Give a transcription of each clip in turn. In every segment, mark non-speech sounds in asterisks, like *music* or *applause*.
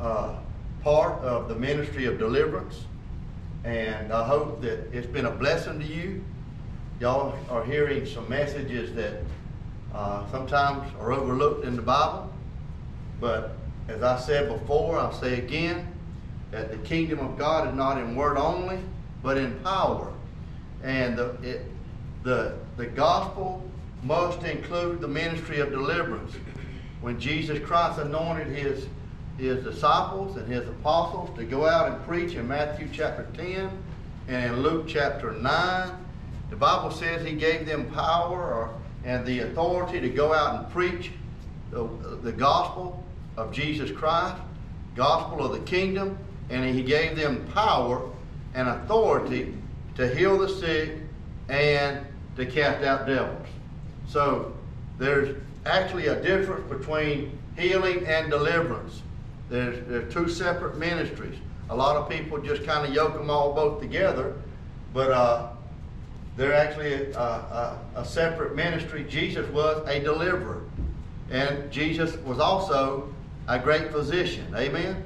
uh, part of the ministry of deliverance. And I hope that it's been a blessing to you. Y'all are hearing some messages that uh, sometimes are overlooked in the Bible. But as I said before, I'll say again that the kingdom of God is not in word only, but in power. And the, it, the, the gospel must include the ministry of deliverance. When Jesus Christ anointed his, his disciples and his apostles to go out and preach in Matthew chapter 10 and in Luke chapter 9, the Bible says he gave them power or, and the authority to go out and preach the, the gospel of Jesus Christ, gospel of the kingdom, and he gave them power and authority to heal the sick and to cast out devils. So there's actually a difference between healing and deliverance. There's, there's two separate ministries. A lot of people just kind of yoke them all both together, but uh, they're actually a, a, a separate ministry. Jesus was a deliverer, and Jesus was also a great physician. Amen?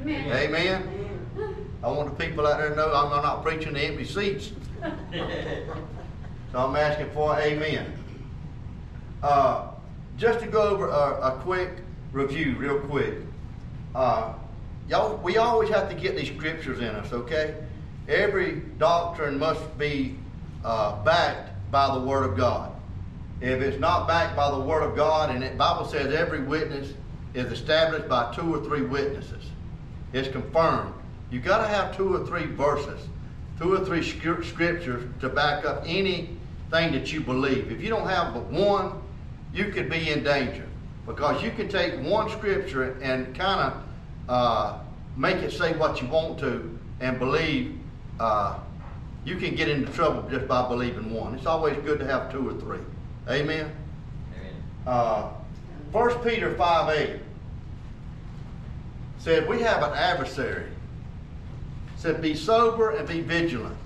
Amen. Amen. I want the people out there to know I'm not preaching to empty seats. *laughs* So I'm asking for amen. Uh, just to go over a, a, quick review, real quick. Uh, y'all, we always have to get these scriptures in us, okay? Every doctrine must be uh, backed by the Word of God. If it's not backed by the Word of God, and the Bible says every witness is established by two or three witnesses, it's confirmed. You've got to have two or three verses, two or three scriptures to back up anything that you believe. If you don't have but one, you could be in danger because you can take one scripture and kind of uh, make it say what you want to and believe. Uh, you can get into trouble just by believing one. It's always good to have two or three. Amen. Amen. Uh, 1 Peter 5 8 said, We have an adversary said, Be sober and be vigilant.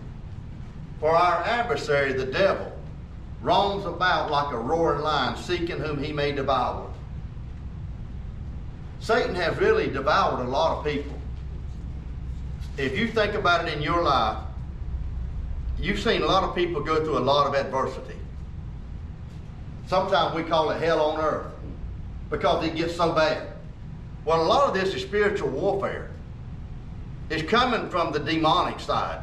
For our adversary, the devil, roams about like a roaring lion, seeking whom he may devour. Satan has really devoured a lot of people. If you think about it in your life, you've seen a lot of people go through a lot of adversity. Sometimes we call it hell on earth because it gets so bad. Well, a lot of this is spiritual warfare It's coming from the demonic side.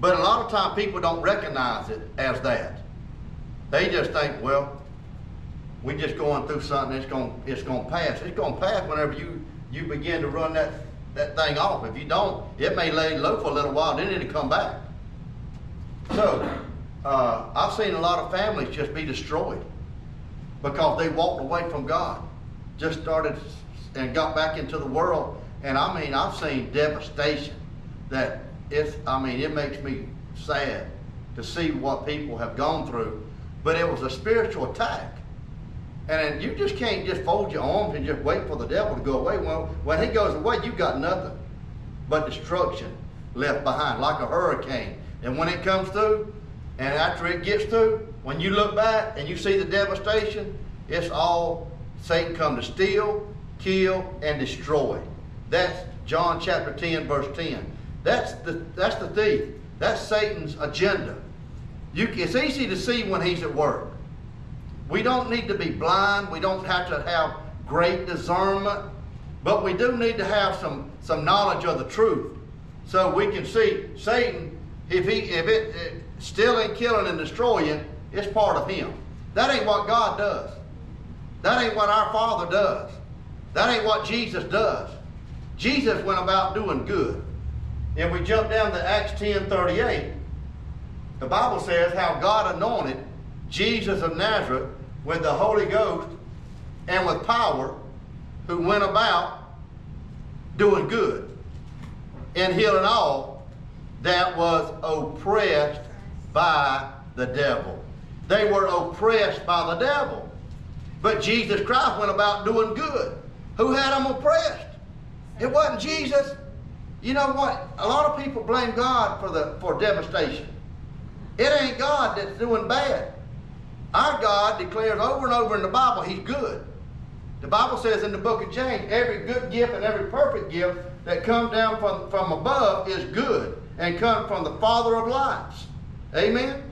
But a lot of times people don't recognize it as that. They just think, well, we're just going through something, it's going it's going to pass. It's going to pass whenever you, you begin to run that, that thing off. If you don't, it may lay low for a little while, then it'll come back. So, uh, I've seen a lot of families just be destroyed because they walked away from God, just started and got back into the world and I mean, I've seen devastation that it's, I mean, it makes me sad to see what people have gone through. But it was a spiritual attack. And you just can't just fold your arms and just wait for the devil to go away. Well, when he goes away, you've got nothing but destruction left behind, like a hurricane. And when it comes through, and after it gets through, when you look back and you see the devastation, it's all Satan come to steal, kill, and destroy. That's John chapter 10, verse 10. That's the, that's the thief. That's Satan's agenda. You, it's easy to see when he's at work. We don't need to be blind. We don't have to have great discernment. But we do need to have some, some knowledge of the truth. So we can see Satan, if he if it, it stealing, killing, and destroying, it's part of him. That ain't what God does. That ain't what our Father does. That ain't what Jesus does. Jesus went about doing good. If we jump down to Acts 10 38, the Bible says how God anointed Jesus of Nazareth with the Holy Ghost and with power, who went about doing good and healing all that was oppressed by the devil. They were oppressed by the devil. But Jesus Christ went about doing good. Who had them oppressed? It wasn't Jesus. You know what? A lot of people blame God for the for devastation. It ain't God that's doing bad. Our God declares over and over in the Bible He's good. The Bible says in the book of James, every good gift and every perfect gift that comes down from, from above is good and comes from the Father of lights. Amen?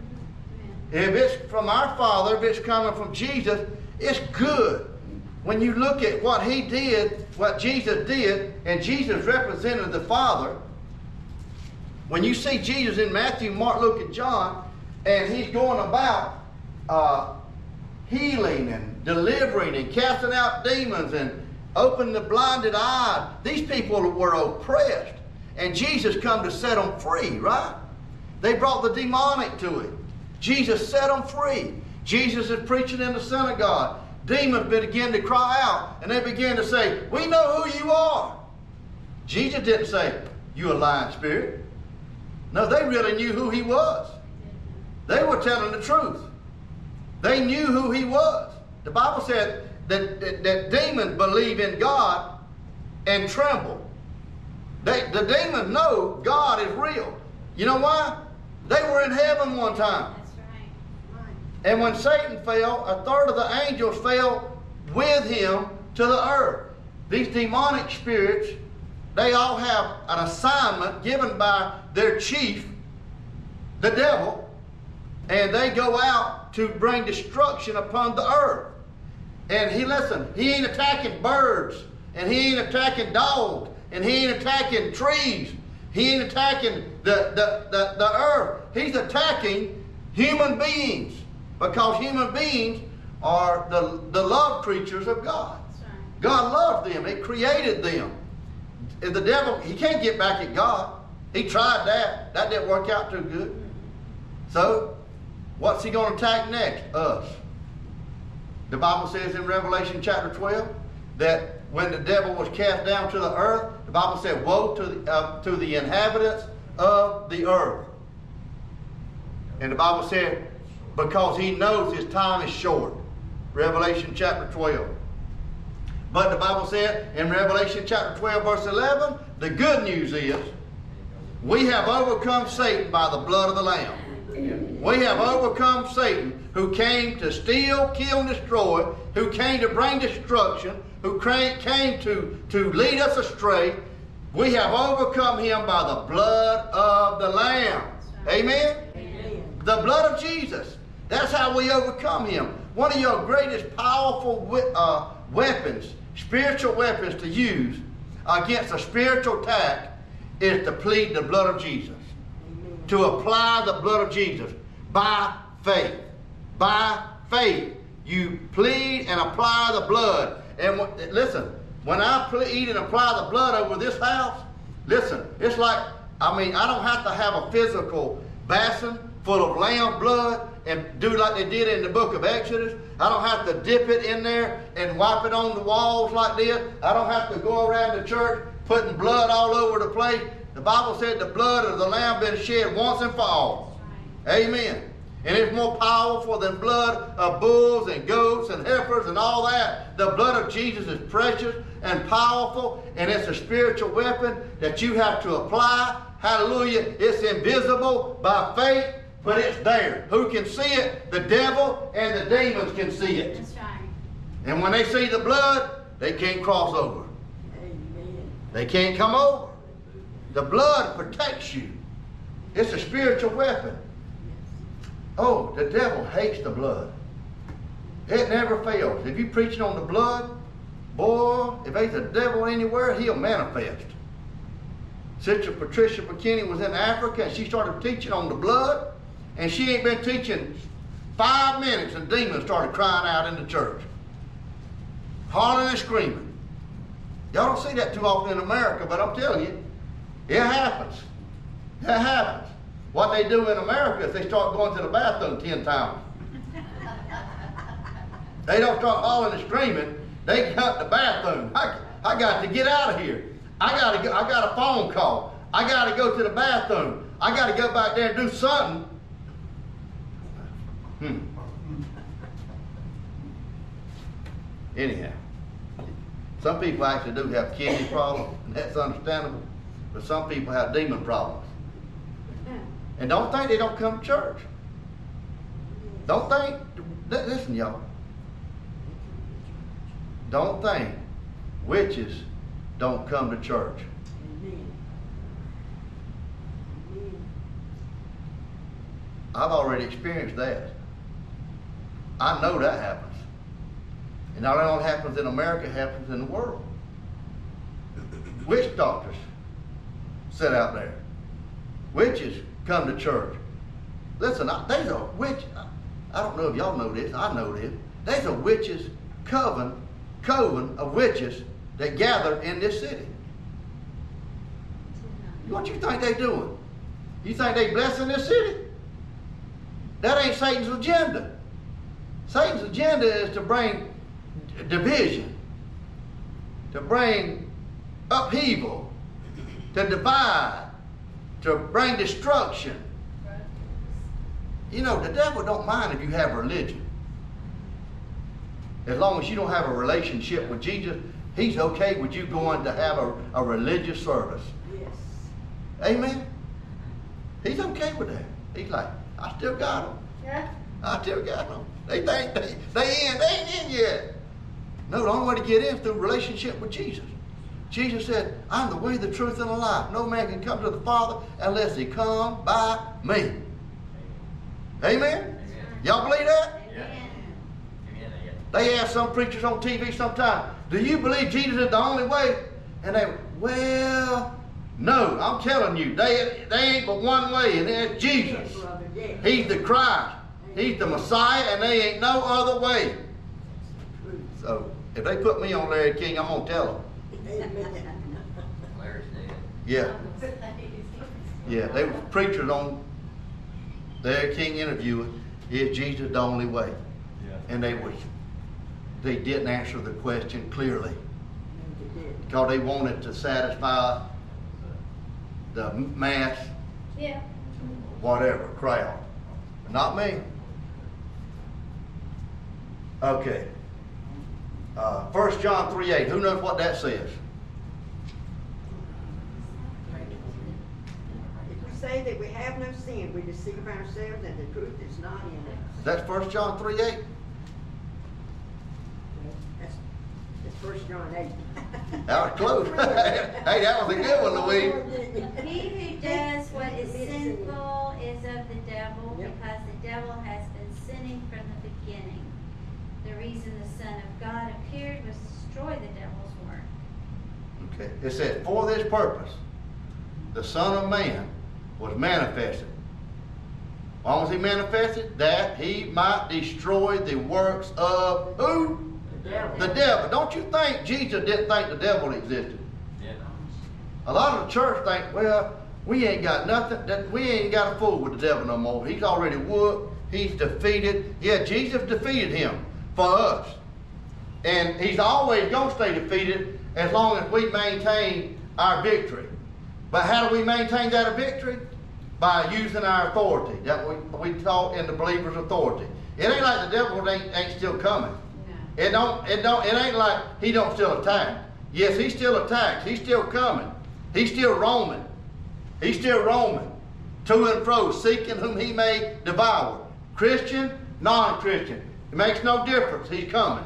If it's from our Father, if it's coming from Jesus, it's good. When you look at what he did, what Jesus did, and Jesus represented the Father, when you see Jesus in Matthew, Mark, Luke, and John, and he's going about uh, healing and delivering and casting out demons and opening the blinded eyes. These people were oppressed. And Jesus come to set them free, right? They brought the demonic to him. Jesus set them free. Jesus is preaching in the synagogue. Demons began to cry out and they began to say, We know who you are. Jesus didn't say, You a lying spirit. No, they really knew who he was. They were telling the truth. They knew who he was. The Bible said that, that, that demons believe in God and tremble. They, the demons know God is real. You know why? They were in heaven one time. And when Satan fell, a third of the angels fell with him to the earth. These demonic spirits, they all have an assignment given by their chief, the devil, and they go out to bring destruction upon the earth. And he, listen, he ain't attacking birds, and he ain't attacking dogs, and he ain't attacking trees. He ain't attacking the, the, the, the earth. He's attacking human beings because human beings are the, the love creatures of God. God loved them. He created them. If the devil, he can't get back at God. He tried that. That didn't work out too good. So, what's he going to attack next? Us. The Bible says in Revelation chapter 12 that when the devil was cast down to the earth, the Bible said, Woe to the, uh, to the inhabitants of the earth. And the Bible said, because he knows his time is short. Revelation chapter 12. But the Bible said in Revelation chapter 12, verse 11, the good news is we have overcome Satan by the blood of the Lamb. We have overcome Satan who came to steal, kill, and destroy, who came to bring destruction, who came to, to lead us astray. We have overcome him by the blood of the Lamb. Amen? Amen. The blood of Jesus. That's how we overcome him. One of your greatest powerful uh, weapons, spiritual weapons to use against a spiritual attack is to plead the blood of Jesus. To apply the blood of Jesus by faith. By faith. You plead and apply the blood. And listen, when I plead and apply the blood over this house, listen, it's like, I mean, I don't have to have a physical basin full of lamb blood and do like they did in the book of Exodus. I don't have to dip it in there and wipe it on the walls like this. I don't have to go around the church putting blood all over the place. The Bible said the blood of the lamb been shed once and for all. Amen. And it's more powerful than blood of bulls and goats and heifers and all that. The blood of Jesus is precious and powerful, and it's a spiritual weapon that you have to apply. Hallelujah. It's invisible by faith but it's there. Who can see it? The devil and the demons can see it. Right. And when they see the blood, they can't cross over. Amen. They can't come over. The blood protects you. It's a spiritual weapon. Oh, the devil hates the blood. It never fails. If you're preaching on the blood, boy, if there's a devil anywhere, he'll manifest. Sister Patricia McKinney was in Africa and she started teaching on the blood. And she ain't been teaching five minutes and demons started crying out in the church. Hollering and screaming. Y'all don't see that too often in America, but I'm telling you, it happens. It happens. What they do in America is they start going to the bathroom ten times. they don't start hollering and screaming. They got the bathroom. I, I got to get out of here. I got to go, I got a phone call. I got to go to the bathroom. I got to go back there and do something Hmm. Anyhow, some people actually do have kidney problems, and that's understandable. But some people have demon problems. And don't think they don't come to church. Don't think, listen, y'all. don't think witches don't come to church. I've already experienced that. I know that happens. And not only happens in America, it happens in the world. Witch doctors sit out there. Witches come to church. Listen, I, there's a witch. I don't know if y'all know this. I know this. There's a witches coven, coven of witches that gather in this city. What you think they're doing? You think they blessing this city? That ain't Satan's agenda. Satan's agenda is to bring division, to bring upheaval, to divide, to bring destruction. You know, the devil don't mind if you have religion. As long as you don't have a relationship with Jesus, he's okay with you going to have a, a religious service. Yes. Amen? He's okay with that. He's like, I still got them. Yeah. I still got them. They think they, they in, they ain't in yet. No, the only way to get in is through relationship with Jesus. Jesus said, I'm the way, the truth, and the life. No man can come to the Father unless he come by me. Amen? Amen. Y'all believe that? They ask some preachers on TV sometime, do you believe Jesus is the only way? And they, well, no, I'm telling you, they, they ain't but one way, and that's Jesus. He's the Christ. He's the Messiah, and they ain't no other way. So if they put me on Larry King, I'm gonna tell them. Amen. Larry's dead. Yeah, *laughs* yeah. They were preachers on their King interview, is Jesus the only way? Yeah. And they was, they didn't answer the question clearly. Because they wanted to satisfy the mass, Yeah. whatever, crowd. Not me. Okay. Uh, 1 John 3 8. Who knows what that says? If we say that we have no sin, we deceive ourselves and the truth is not in us. That's 1 John 3 8. That's, that's first John eight. *laughs* That was close. *laughs* hey, that was a good one, Louise. He who does what is sinful is of the devil, Yep. because the devil has been sinning from. The reason the Son of God appeared was to destroy the devil's work. Okay. It says, For this purpose, the Son of Man was manifested. Why was he manifested? That he might destroy the works of who? The devil. The devil. Don't you think Jesus didn't think the devil existed? Yeah. A lot of the church think, well, we ain't got nothing, that we ain't got a fool with the devil no more. He's already whooped, he's defeated. Yeah, Jesus defeated him for us. And he's always going to stay defeated as long as we maintain our victory. But how do we maintain that victory? By using our authority that we, we taught in the believer's authority. It ain't like the devil ain't, ain't still coming. No. It don't, it don't, it ain't like he don't still attack. Yes, he still attacks. He's still coming. He's still roaming. He's still roaming. To and fro, seeking whom he may devour. Christian, non-Christian. It makes no difference. He's coming.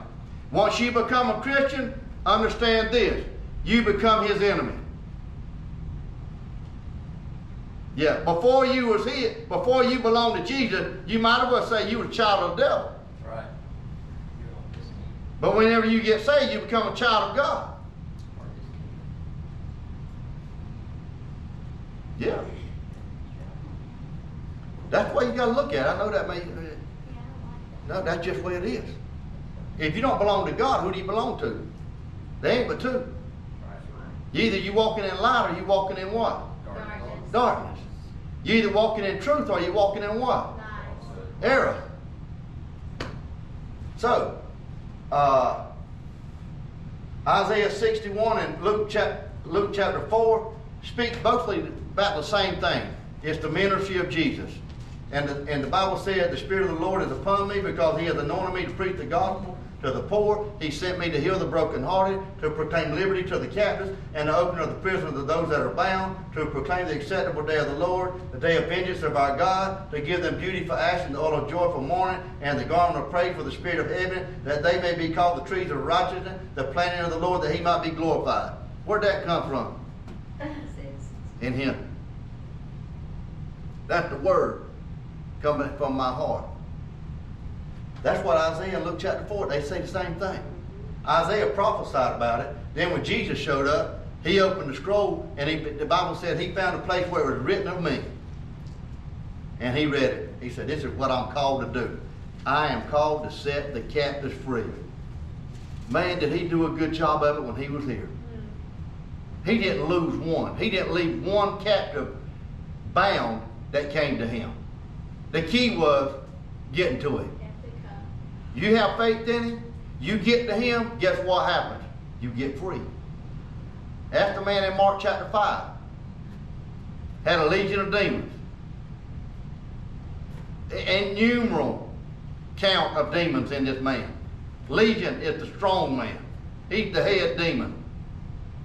Once you become a Christian, understand this. You become his enemy. Yeah, before you was here, before you belonged to Jesus, you might as well say you were a child of the devil. Right. You're on this team. But whenever you get saved, you become a child of God. Part of this team. Yeah. That's the way you got to look at it. I know that may. Yeah, I like No, that's just the way it is. If you don't belong to God, who do you belong to? They ain't but two. Either you walking in light or you walking in what? Darkness. Darkness. You either walking in truth or you walking in what? Error. So, uh, Isaiah 61 and Luke, chap- Luke chapter 4 speak mostly about the same thing. It's the ministry of Jesus. And the, and the Bible said, The Spirit of the Lord is upon me because He has anointed me to preach the gospel to the poor. He sent me to heal the brokenhearted, to proclaim liberty to the captives, and the opening of the prison to those that are bound, to proclaim the acceptable day of the Lord, the day of vengeance of our God, to give them beauty for ashes, the oil of joy for mourning, and the garment of praise for the spirit of heaven, that they may be called the trees of righteousness, the planting of the Lord, that he might be glorified. Where'd that come from? *laughs* In him. That's the word coming from my heart. That's what Isaiah in Luke chapter 4, they say the same thing. Isaiah prophesied about it. Then when Jesus showed up, he opened the scroll and he, the Bible said he found a place where it was written of me. And he read it. He said, This is what I'm called to do. I am called to set the captives free. Man, did he do a good job of it when he was here. He didn't lose one. He didn't leave one captive bound that came to him. The key was getting to him. You have faith in him, you get to him, guess what happens? You get free. The man in Mark chapter 5. Had a legion of demons. Innumerable count of demons in this man. Legion is the strong man. He's the head demon.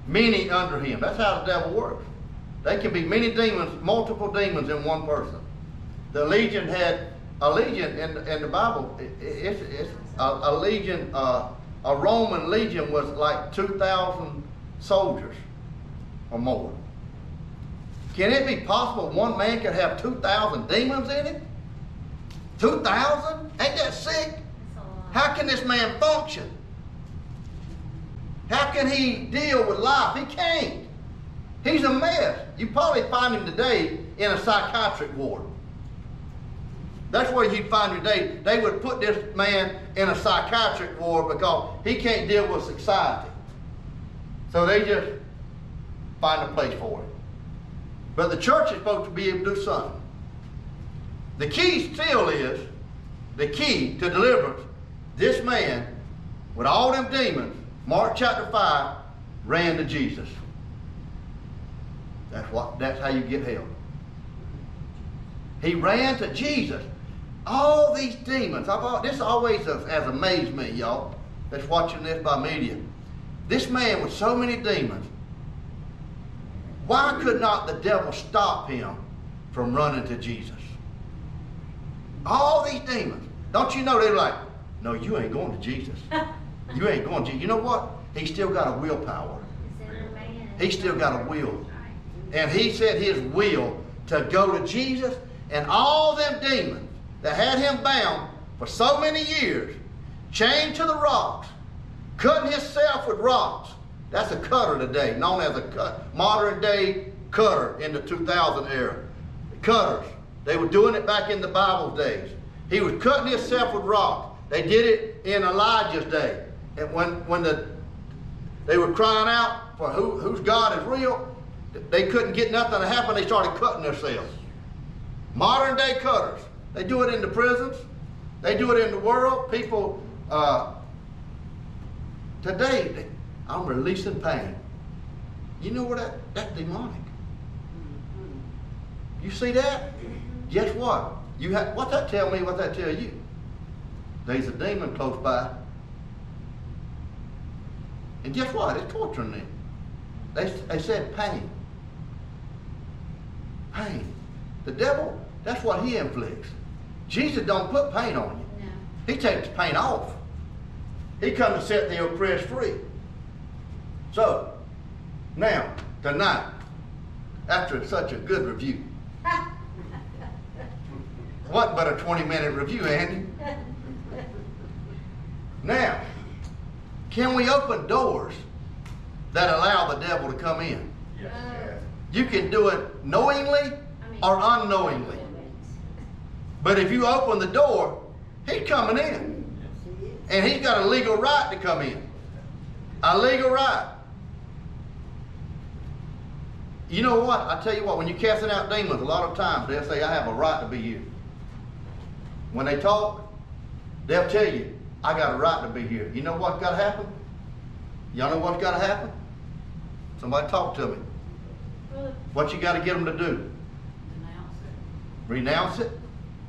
Many under him. That's how the devil works. They can be many demons, multiple demons in one person. The legion had a legion in, in the Bible. it- It's, it's a, a legion. Uh, a Roman legion was like two thousand soldiers or more. Can it be possible one man could have two thousand demons in it? Two thousand? Ain't that sick? How can this man function? How can he deal with life? He can't. He's a mess. You probably find him today in a psychiatric ward. That's where you'd find today. They would put this man in a psychiatric ward because he can't deal with society. So they just find a place for him. But the church is supposed to be able to do something. The key still is the key to deliverance. This man, with all them demons, Mark chapter 5, ran to Jesus. That's what that's how you get help. He ran to Jesus. All these demons, I've, this always has, has amazed me, y'all, that's watching this by media. This man with so many demons, why could not the devil stop him from running to Jesus? All these demons. Don't you know they're like, no, you ain't going to Jesus. *laughs* You ain't going to You know what? He still got a willpower. He still got a will. And he said his will to go to Jesus and all them demons that had him bound for so many years, chained to the rocks, cutting himself with rocks. That's a cutter today, known as a cut, modern day cutter in the 2000 era. Cutters. They were doing it back in the Bible days. He was cutting himself with rocks. They did it in Elijah's day. And when, when the they were crying out for who, whose God is real. They couldn't get nothing to happen. They started cutting themselves. Modern day cutters. They do it in the prisons. They do it in the world. People, uh, today, I'm releasing pain. You know what that, that's demonic. You see that? Guess what? You have, what that tell me, what that tell you? There's a demon close by and guess what? It's torturing them. They, they said pain. Pain. The devil, that's what he inflicts. Jesus don't put pain on you. No. He takes the pain off. He comes to set the oppressed free. So, now, tonight, after such a good review, *laughs* what but a 20 minute review, Andy? Now, can we open doors that allow the devil to come in? Oh, You can do it knowingly I mean- or unknowingly. But if you open the door, he's coming in. And he's got a legal right to come in. A legal right. You know what? I tell you what, when you're casting out demons, a lot of times they'll say, I have a right to be here. When they talk, they'll tell you, I got a right to be here. You know what's got to happen? Y'all know what's got to happen? Somebody talk to me. What you got to get them to do? Renounce it. Renounce it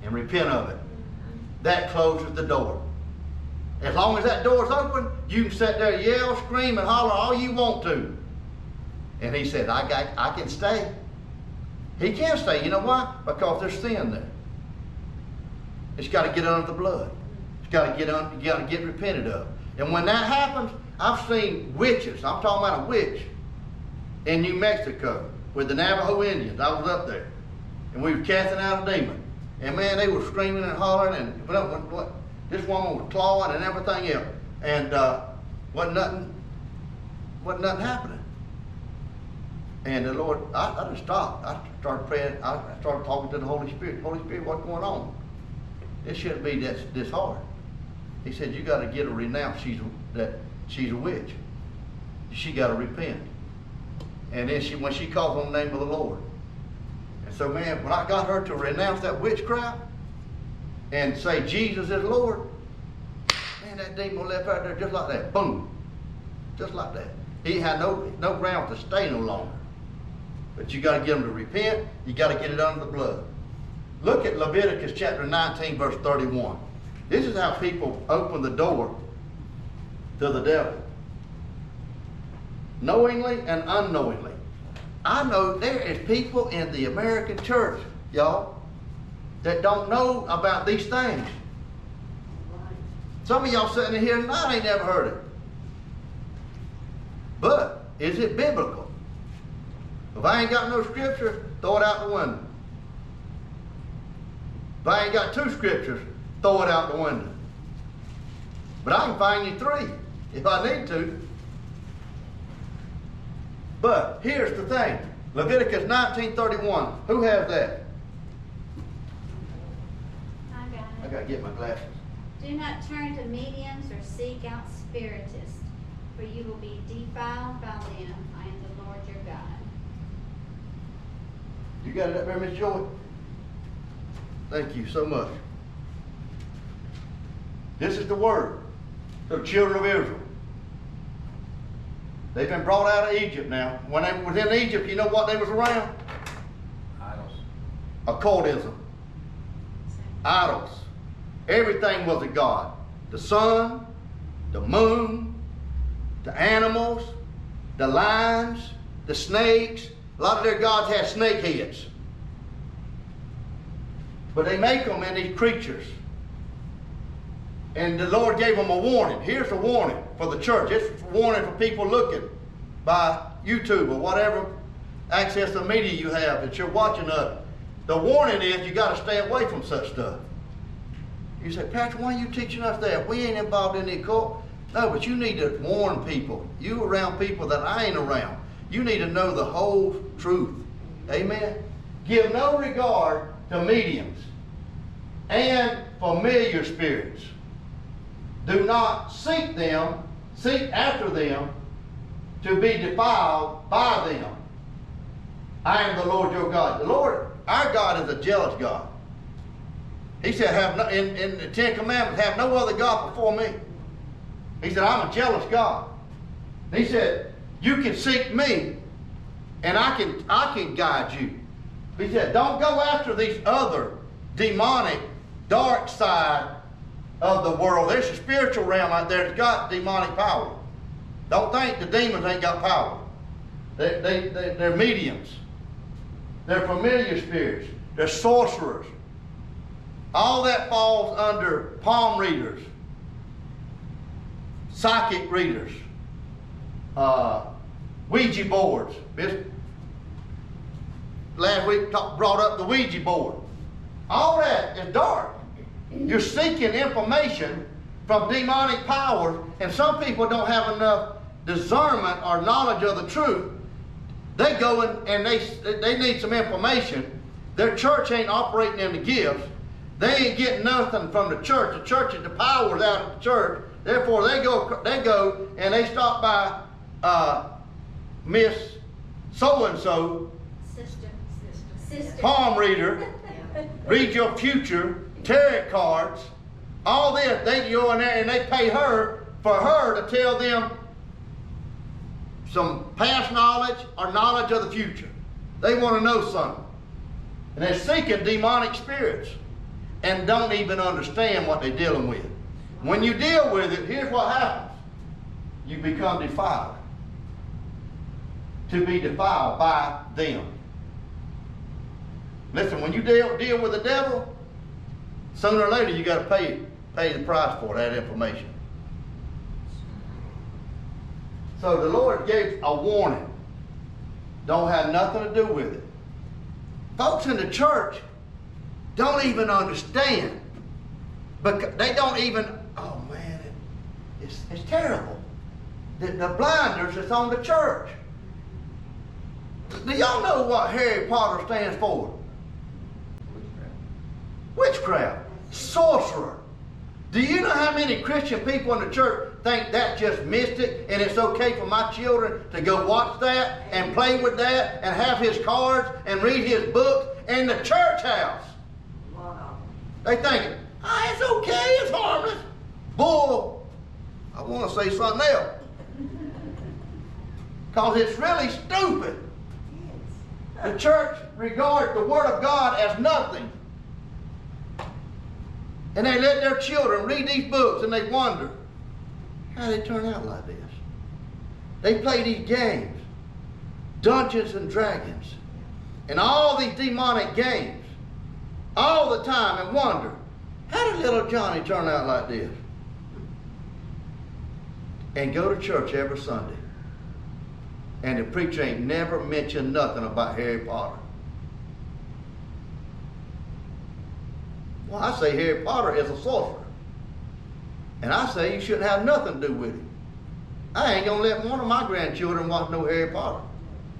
and repent of it. That closes the door. As long as that door's open, you can sit there, yell, scream, and holler all you want to. And he said, I got, I can stay. He can stay. You know why? Because there's sin there. It's got to get under the blood. It's got to get. You got to get repented of. And when that happens, I've seen witches. I'm talking about a witch in New Mexico with the Navajo Indians. I was up there, and we were casting out a demon. And man, they were screaming and hollering, and what, this woman was clawing and everything else, and uh, wasn't nothing, wasn't nothing happening. And the Lord, I, I just stopped. I started praying. I I started talking to the Holy Spirit. Holy Spirit, what's going on? It shouldn't be this, this hard. He said, you got to get her renounce She's that she's a witch. She got to repent. And then she, when she calls on the name of the Lord. So, man, when I got her to renounce that witchcraft and say Jesus is Lord, man, that demon left out there just like that. Boom. Just like that. He had no, no ground to stay no longer. But you got to get them to repent. You got to get it under the blood. Look at Leviticus chapter 19, verse 31. This is how people open the door to the devil. Knowingly and unknowingly. I know there is people in the American church, y'all, that don't know about these things. Some of y'all sitting in here tonight ain't never heard it. But is it biblical? If I ain't got no scripture, throw it out the window. If I ain't got two scriptures, throw it out the window. But I can find you three if I need to. But here's the thing. Leviticus 19:31. Who has that? I got I gotta get my glasses. Do not turn to mediums or seek out spiritists, for you will be defiled by them. I am the Lord your God. You got it up there, Miss Joy? Thank you so much. This is the word to the children of Israel. They've been brought out of Egypt now. When they was in Egypt, you know what they was around? Idols. Occultism, idols. Everything was a god. The sun, the moon, the animals, the lions, the snakes. A lot of their gods had snake heads. But they make them in these creatures. And the Lord gave them a warning. Here's a warning for the church. It's a warning for people looking by YouTube or whatever access to media you have that you're watching of. The warning is you got to stay away from such stuff. You say, Pastor, why are you teaching us that? We ain't involved in the occult. No, but you need to warn people. You around people that I ain't around. You need to know the whole truth. Amen. Give no regard to mediums and familiar spirits. Do not seek them, seek after them to be defiled by them. I am the Lord your God. The Lord, our God is a jealous God. He said, have no, in, in the Ten Commandments, have no other God before me. He said, I'm a jealous God. He said, you can seek me and I can, I can guide you. He said, don't go after these other demonic, dark side of the world. There's a spiritual realm out there that's got demonic power. Don't think the demons ain't got power. They, they, they, they're mediums. They're familiar spirits. They're sorcerers. All that falls under palm readers, psychic readers, uh, Ouija boards. Last week brought up the Ouija board. All that is dark. You're seeking information from demonic powers, and some people don't have enough discernment or knowledge of the truth. They go in and they they need some information. Their church ain't operating in the gifts. They ain't getting nothing from the church. The church is the powers out of the church. Therefore, they go they go and they stop by uh, Miss So and So Sister. Sister. palm reader, *laughs* read your future, tarot cards, all this. They go in there and they pay her for her to tell them some past knowledge or knowledge of the future. They want to know something. And they're seeking demonic spirits and don't even understand what they're dealing with. When you deal with it, here's what happens. You become defiled. To be defiled by them. Listen, when you deal, deal with the devil, sooner or later you got to pay, pay the price for that information. So the Lord gave a warning. Don't have nothing to do with it. Folks in the church don't even understand. But they don't even, oh man, it, it's, it's terrible. The, the blinders that's on the church. Do y'all know what Harry Potter stands for? Witchcraft. Sorcerer. Do you know how many Christian people in the church think that's just mystic and it's okay for my children to go watch that and play with that and have his cards and read his books in the church house? Wow. They think, ah, it's okay, it's harmless. Bull, I want to say something else. *laughs* Because it's really stupid. The church regards the Word of God as nothing. And they let their children read these books and they wonder, how they turn out like this? They play these games, Dungeons and Dragons, and all these demonic games, all the time and wonder, how did little Johnny turn out like this? And go to church every Sunday. And the preacher ain't never mentioned nothing about Harry Potter. Well, I say Harry Potter is a sorcerer. And I say you shouldn't have nothing to do with him. I ain't gonna let one of my grandchildren watch no Harry Potter.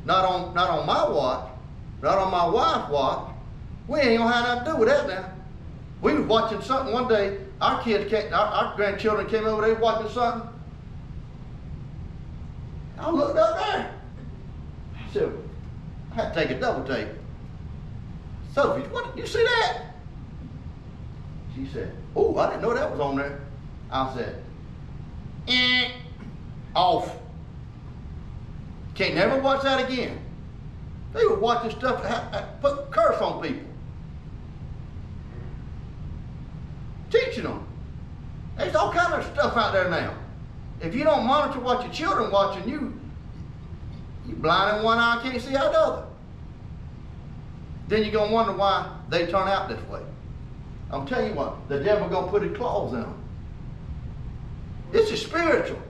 Not on not on my watch, not on my wife's watch. We ain't gonna have nothing to do with that now. We was watching something one day, our kids came, our, our grandchildren came over, was watching something. I looked up there. I said, I had to take a double take. Sophie, what you see that? She said, Oh, I didn't know that was on there. I said, eh, off. Can't never watch that again. They were watching stuff that ha- ha- put curse on people. Teaching them. There's all kind of stuff out there now. If you don't monitor what your children watching, you you blind in one eye, can't see out the other. Then you're gonna wonder why they turn out this way. I'm telling you what, the devil gonna put his claws in them. This is spiritual.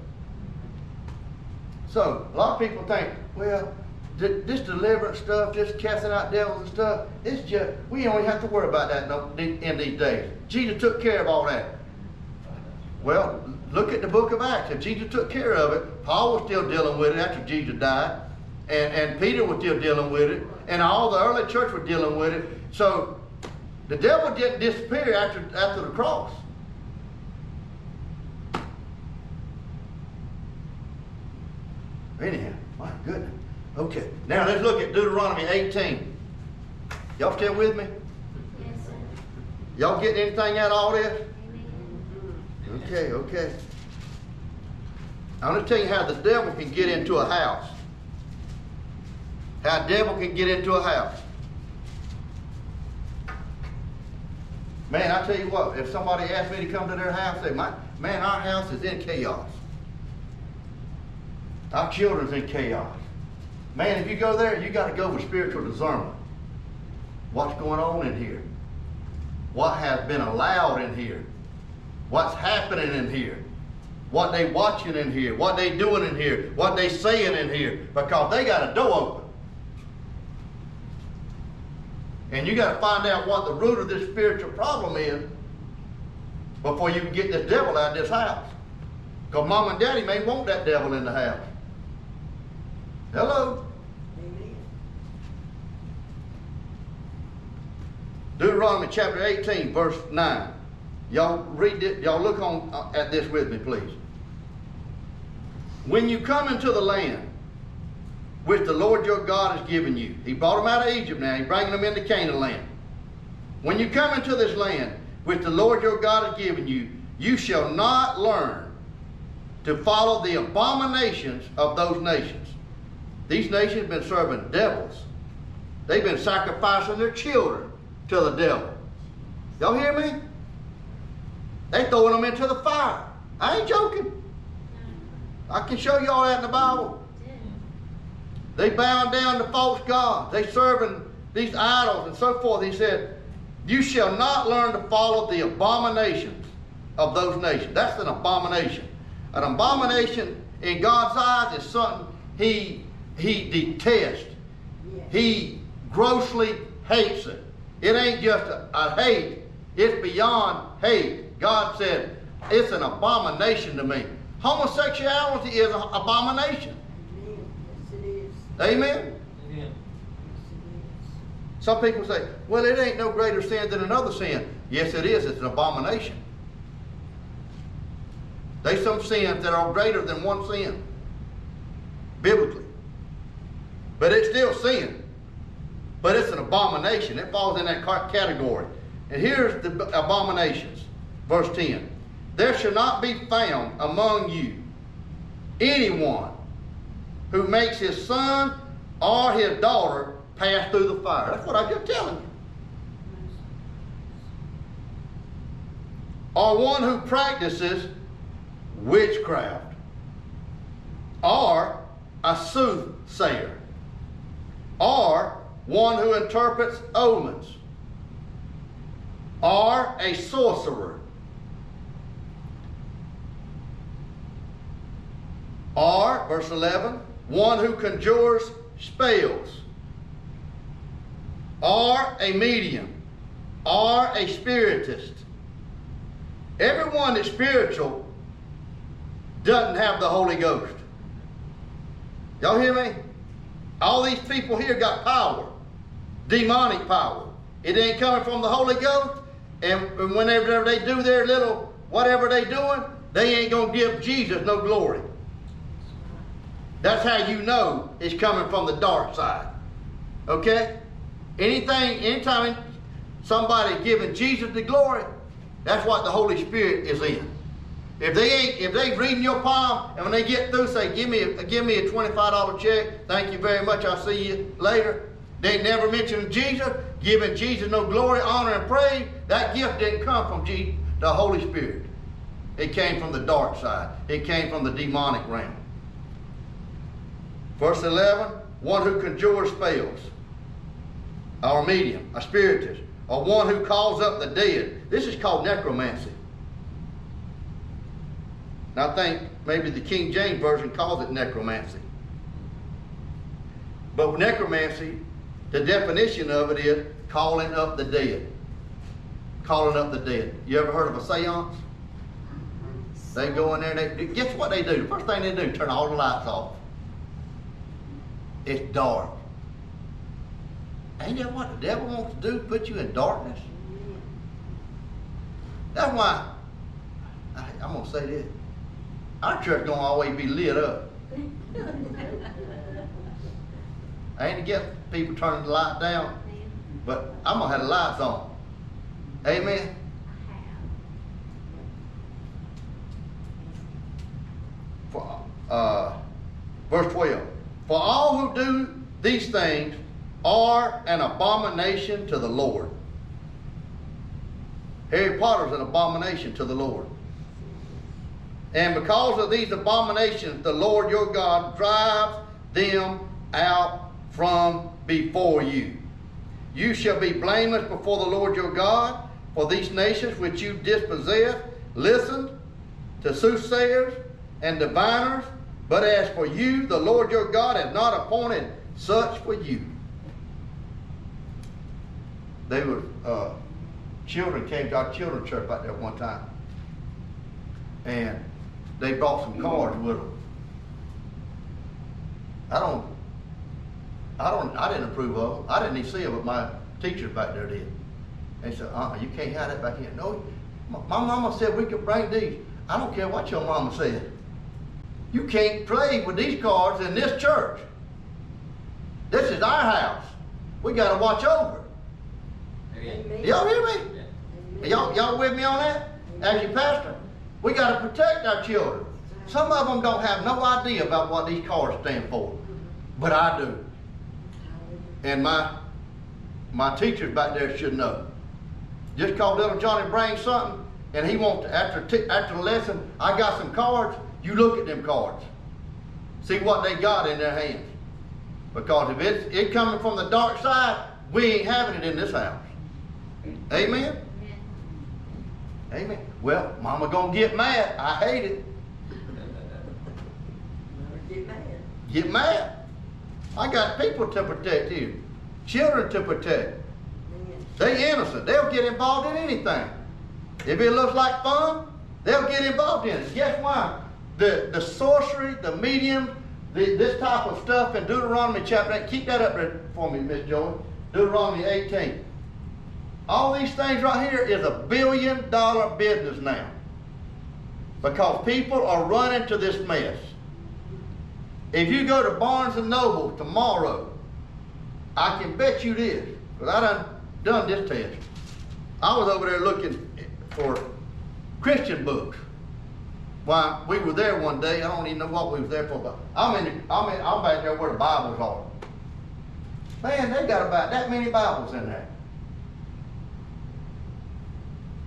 So a lot of people think, well, th- this deliverance stuff, this casting out devils and stuff, it's just we even have to worry about that in these days. Jesus took care of all that. Well, look at the book of Acts. If Jesus took care of it, Paul was still dealing with it after Jesus died, and, and Peter was still dealing with it, and all the early church were dealing with it. So the devil didn't disappear after, after the cross. Anyhow, my goodness. Okay, now let's look at Deuteronomy 18. Y'all still with me? Yes, sir. Y'all getting anything out of all this? Amen. Okay, okay. I'm gonna tell you how the devil can get into a house. How devil can get into a house. Man, I tell you what, if somebody asked me to come to their house, say, my, man, our house is in chaos. Our children's in chaos. Man, if you go there, you gotta go with spiritual discernment. What's going on in here? What has been allowed in here? What's happening in here? What they watching in here? What they doing in here? What they saying in here? Because they got a door open. And you got to find out what the root of this spiritual problem is before you can get this devil out of this house. Because mom and daddy may want that devil in the house. Hello? Amen. Deuteronomy chapter 18, verse 9. Y'all read it, y'all look on uh, at this with me, please. When you come into the land which the Lord your God has given you, He brought them out of Egypt now, He's bringing them into Canaan land. When you come into this land which the Lord your God has given you, you shall not learn to follow the abominations of those nations. These nations have been serving devils. They've been sacrificing their children to the devil. Y'all hear me? They're throwing them into the fire. I ain't joking. I can show you all that in the Bible. They bowing down to false gods. They serving these idols and so forth. He said, You shall not learn to follow the abominations of those nations. That's an abomination. An abomination in God's eyes is something he he detests. Yes. He grossly hates it. It ain't just a, a hate, it's beyond hate. God said, it's an abomination to me. Homosexuality is an abomination. Amen. Yes, it is. Amen? Amen. Some people say, well, it ain't no greater sin than another sin. Yes, it is. It's an abomination. There's some sins that are greater than one sin, biblically. But it's still sin. But it's an abomination. It falls in that category. And here's the abominations. Verse 10 There shall not be found among you anyone who makes his son or his daughter pass through the fire. That's what I'm just telling you. Or one who practices witchcraft, or a soothsayer, or one who interprets omens, or a sorcerer, or, verse 11, one who conjures spells, or a medium, or a spiritist. Everyone that's spiritual doesn't have the Holy Ghost. Y'all hear me? All these people here got power, demonic power. It ain't coming from the Holy Ghost, and whenever they do their little whatever they doing, they ain't gonna give Jesus no glory. That's how you know it's coming from the dark side. Okay? Anything, anytime somebody giving Jesus the glory, that's what the Holy Spirit is in. If they ain't, if they reading your palm and when they get through say, give me a, give me a $25 check, thank you very much, I'll see you later. They never mention Jesus, giving Jesus no glory, honor, and praise. That gift didn't come from Jesus, the Holy Spirit. It came from the dark side. It came from the demonic realm. Verse 11, one who conjures spells, or a medium, a spiritist, or one who calls up the dead. This is called necromancy. Now I think maybe the King James Version calls it necromancy. But necromancy, the definition of it is calling up the dead. Calling up the dead. You ever heard of a seance? They go in there and they, guess what they do? First thing they do, turn all the lights off. It's dark. Ain't that what the devil wants to do? Put you in darkness? That's why I, I'm gonna say this. Our church gonna always be lit up. *laughs* I ain't to get people turning the light down, but I'm gonna have the lights on. Amen. For, uh, verse 12. For all who do these things are an abomination to the Lord. Harry Potter's an abomination to the Lord. And because of these abominations, the Lord your God drives them out from before you. You shall be blameless before the Lord your God, for these nations which you dispossess listened to soothsayers and diviners, but as for you, the Lord your God has not appointed such for you. They were, uh, children came to our children's church back there one time. And they brought some cards with them. I don't, I don't, I didn't approve of them. I didn't even see them, but my teachers back there did. They said, uh-uh, you can't have that back here. No, my mama said we could bring these. I don't care what your mama said. You can't play with these cards in this church. This is our house. We gotta watch over. Amen. Amen. Y'all hear me? Yeah. Amen. Y'all, y'all with me on that? As your pastor, we got to protect our children. Some of them don't have no idea about what these cards stand for, but I do. And my my teachers back there should know. Just cause little Johnny brings something, and he wants to, after, t- after the lesson, I got some cards, you look at them cards. See what they got in their hands. Because if it's it coming from the dark side, we ain't having it in this house. Amen? Amen. Amen. Well, mama gonna get mad. I hate it. Get mad. Get mad. I got people to protect here. Children to protect. They innocent. They'll get involved in anything. If it looks like fun, they'll get involved in it. Guess why? The the sorcery, the medium, the, this type of stuff in Deuteronomy chapter 8, keep that up there for me, Miss Joey. Deuteronomy 18. All these things right here is a billion dollar business now. Because people are running to this mess. If you go to Barnes and Noble tomorrow, I can bet you this, because I done done this test. I was over there looking for Christian books. Why, we were there one day, I don't even know what we was there for, but I'm in, I'm in, I'm back there where the Bibles are. Man, they got about that many Bibles in there.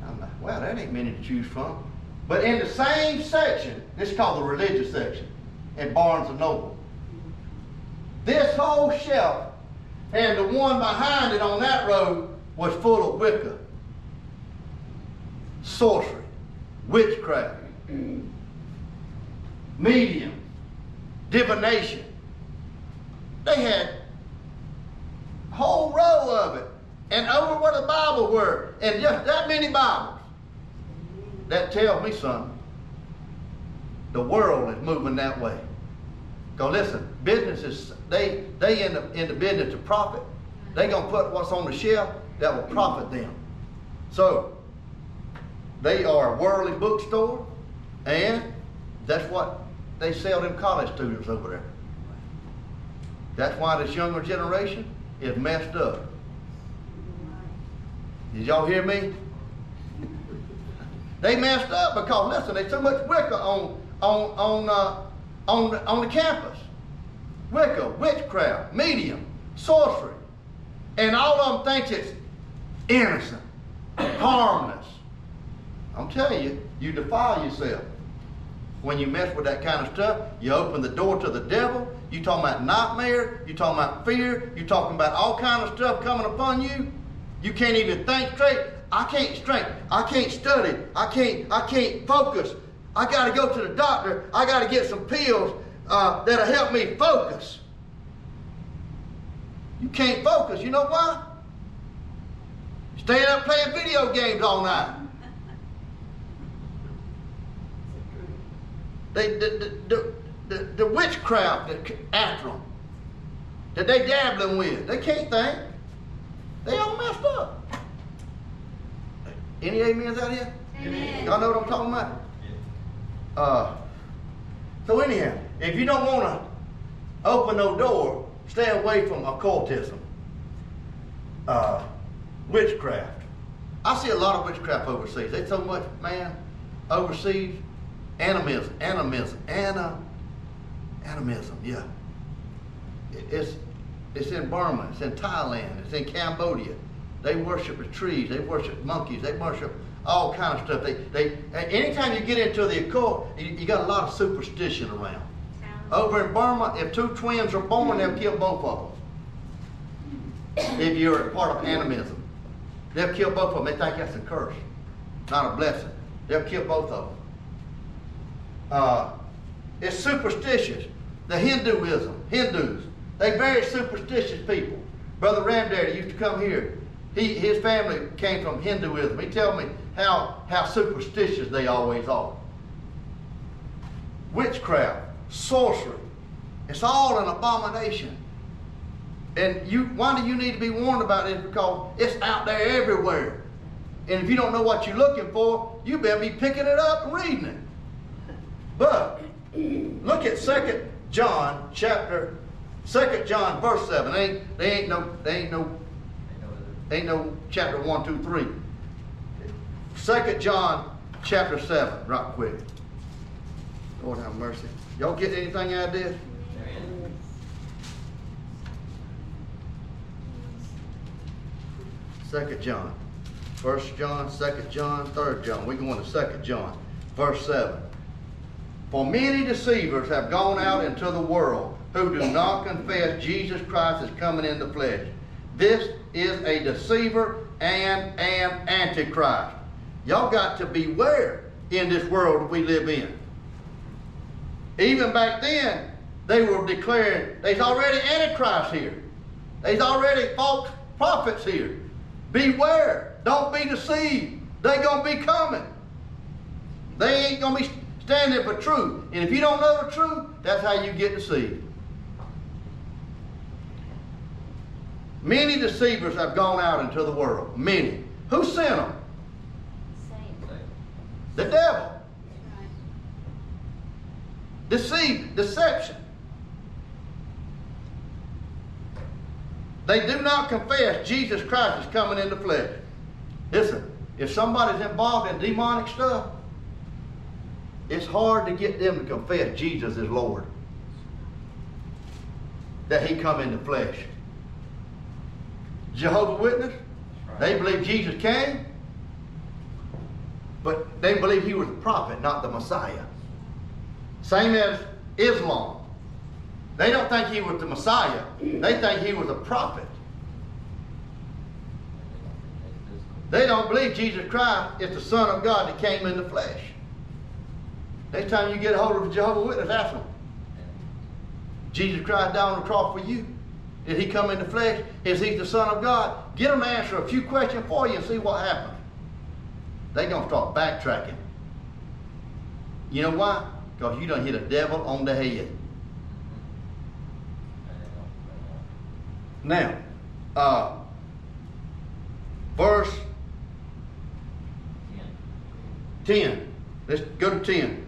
I'm like, wow, that ain't many to choose from. But in the same section, this is called the religious section at Barnes and Noble. This whole shelf and the one behind it on that row was full of Wicca, sorcery, witchcraft, medium, divination. They had a whole row of it. And over where the Bible were, and just that many Bibles. That tells me something. The world is moving that way. Go listen, businesses they they in the in the business to profit. They gonna put what's on the shelf that will profit them. So they are worldly bookstore, and that's what they sell them college students over there. That's why this younger generation is messed up. Did y'all hear me? *laughs* They messed up because listen, there's so much Wicca on on on uh, on on the campus. Wicca, witchcraft, medium, sorcery, and all of them thinks it's innocent, harmless. I'm telling you, you defile yourself when you mess with that kind of stuff. You open the door to the devil. You talking about nightmare. You talking about fear. You talking about all kind of stuff coming upon you. You can't even think straight. I can't straight. I can't study. I can't. I can't focus. I got to go to the doctor. I got to get some pills uh, that'll help me focus. You can't focus. You know why? Staying up playing video games all night. They, the, the, the, the, the witchcraft that c- after them, that they dabbling with, they can't think. They all messed up. Any amens out here? Amen. Y'all know what I'm talking about? Uh, so anyhow, if you don't want to open no door, stay away from occultism, uh, witchcraft. I see a lot of witchcraft overseas. There's so much, man, overseas. Animism, animism, ana, animism, yeah. It's, it's in Burma, it's in Thailand, it's in Cambodia. They worship the trees, they worship monkeys, they worship all kind of stuff. They, they, anytime you get into the occult, you, you got a lot of superstition around. Over in Burma, if two twins are born, they'll kill both of them. If you're a part of animism, they'll kill both of them. They think that's a curse, not a blessing. They'll kill both of them. Uh, it's superstitious. The Hinduism, Hindus, they very superstitious people. Brother Ramdaddy used to come here. He, his family came from Hinduism. He told me how, how superstitious they always are. Witchcraft, sorcery, it's all an abomination. And you, why do you need to be warned about this? Because it's out there everywhere. And if you don't know what you're looking for, you better be picking it up and reading it. But look at Second John chapter, Second John verse seven. They ain't, they ain't no, they ain't no, ain't no chapter one, two, three. Second John chapter seven, right quick. Lord have mercy. Y'all get anything out of this? Second John. First John, Second John, Third John. We're going to Second John, verse seven. For many deceivers have gone out into the world who do not confess Jesus Christ is coming in the flesh. This is a deceiver and an antichrist. Y'all got to beware in this world we live in. Even back then, they were declaring there's already antichrist here. There's already false prophets here. Beware. Don't be deceived. They're going to be coming. They ain't going to be standing for truth. And if you don't know the truth, that's how you get deceived. Many deceivers have gone out into the world. Many. Who sent them? The devil. Deceive, deception. They do not confess Jesus Christ is coming in the flesh. Listen, if somebody's involved in demonic stuff, it's hard to get them to confess Jesus is Lord. That he come in the flesh. Jehovah Witness, they believe Jesus came, but they believe he was the prophet, not the Messiah. Same as Islam. They don't think he was the Messiah. They think he was a prophet. They don't believe Jesus Christ is the Son of God that came in the flesh. Next time you get a hold of a Jehovah Witness, ask them. Jesus Christ died on the cross for you. Did he come in the flesh? Is he the Son of God? Get them to answer a few questions for you and see what happens. They're going to start backtracking. You know why? Because you done hit a devil on the head. Now, uh, verse 10. Let's go to 10.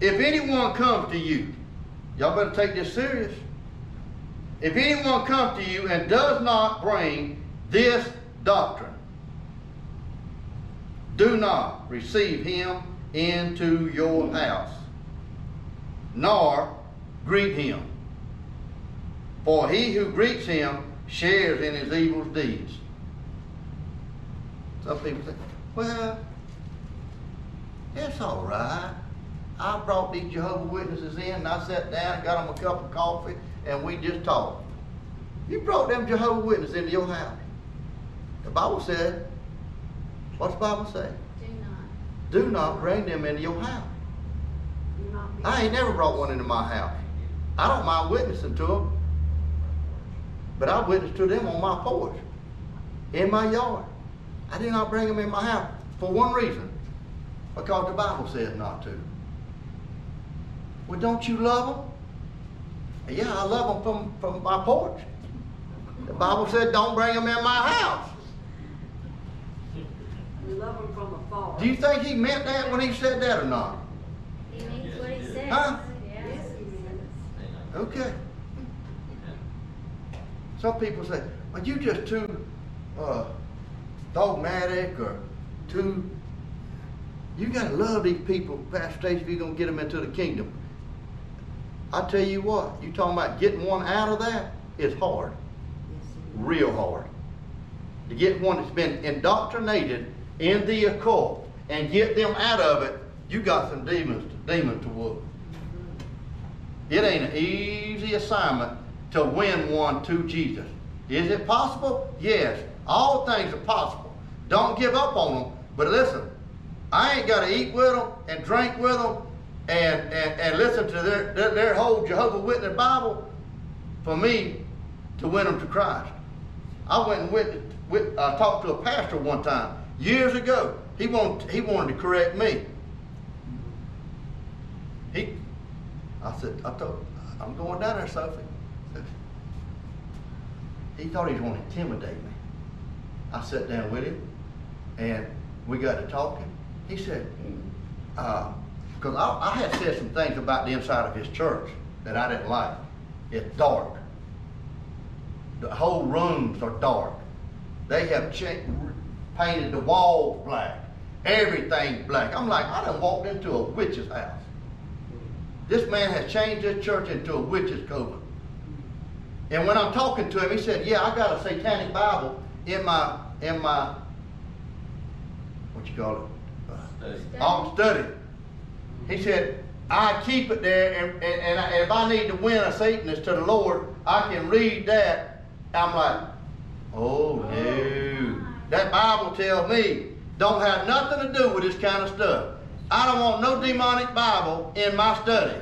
If anyone comes to you, y'all better take this serious. If anyone comes to you and does not bring this doctrine, do not receive him into your house, nor greet him. For he who greets him shares in his evil deeds. Some people say, well, it's all right. I brought these Jehovah Witnesses in and I sat down and got them a cup of coffee and we just talked. You brought them Jehovah Witnesses into your house. The Bible said, what's the Bible say? Do not. Do not bring them into your house. I ain't never brought one into my house. I don't mind witnessing to them, but I witnessed to them on my porch, in my yard. I did not bring them in my house for one reason, because the Bible says not to. Well, don't you love them? Yeah, I love them from, from my porch. The Bible said don't bring them in my house. We love them from afar. Do you think he meant that when he said that or not? He means what he says. Huh? Yes. Yes, he means. Okay. Some people say, well, you just too uh, dogmatic or too. You got to love these people, Pastor Stacey, if you're going to get them into the kingdom. I tell you what, you talking about getting one out of that is hard, Yes, he means. real hard. To get one that's been indoctrinated in the occult and get them out of it, you got some demons, to, demons to whoop. It ain't an easy assignment to win one to Jesus. Is it possible? Yes. All things are possible. Don't give up on them. But listen, I ain't got to eat with them and drink with them and, and, and listen to their, their, their whole Jehovah Witness Bible for me to win them to Christ. I went and witnessed, with, uh, talked to a pastor one time years ago. He wanted, he wanted to correct me. He, I said, I told, I'm going down there, Sophie. He thought he was going to intimidate me. I sat down with him, and we got to talking. He said, because I, I had said some things about the inside of his church that I didn't like. It's dark. The whole rooms are dark. They have cha- painted the walls black. Everything black. I'm like, I done walked into a witch's house. This man has changed this church into a witch's coven. And when I'm talking to him, he said, "Yeah, I got a satanic Bible in my in my what you call it? Uh, Study. on study. He said, I keep it there, and, and, and if I need to win a Satanist to the Lord, I can read that. I'm like, oh no. That Bible tells me don't have nothing to do with this kind of stuff. I don't want no demonic Bible in my study.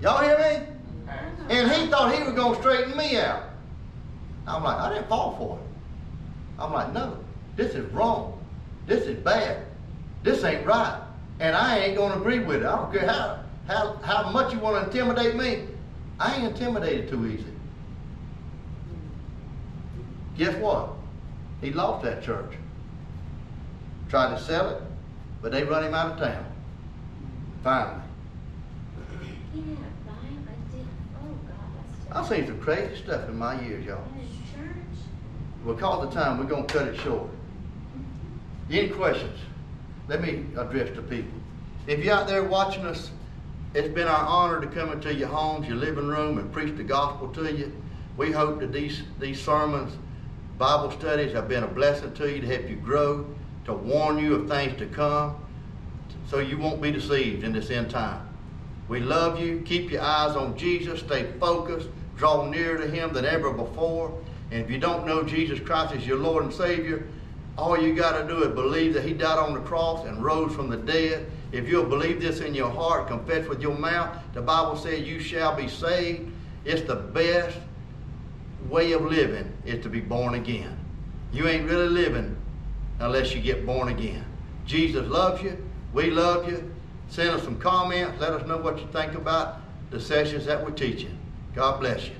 Y'all hear me? And he thought he was going to straighten me out. I'm like, I didn't fall for it. I'm like, no, this is wrong. This is bad. This ain't right. And I ain't going to agree with it. I don't care how, how, how much you want to intimidate me. I ain't intimidated too easy. Guess what? He lost that church. Tried to sell it, but they run him out of town. Finally. He had I did, oh God, I've seen some crazy stuff in my years, y'all. Church? Because of time, we're gonna cut it short. Any questions? Let me address the people. If you're out there watching us, it's been our honor to come into your homes, your living room, and preach the gospel to you. We hope that these, these sermons, Bible studies have been a blessing to you to help you grow, to warn you of things to come, so you won't be deceived in this end time. We love you. Keep your eyes on Jesus. Stay focused. Draw nearer to Him than ever before. And if you don't know Jesus Christ as your Lord and Savior, all you got to do is believe that He died on the cross and rose from the dead. If you'll believe this in your heart, confess with your mouth, the Bible says you shall be saved. It's the best way of living is to be born again. You ain't really living unless you get born again. Jesus loves you. We love you. Send us some comments. Let us know what you think about the sessions that we're teaching. God bless you.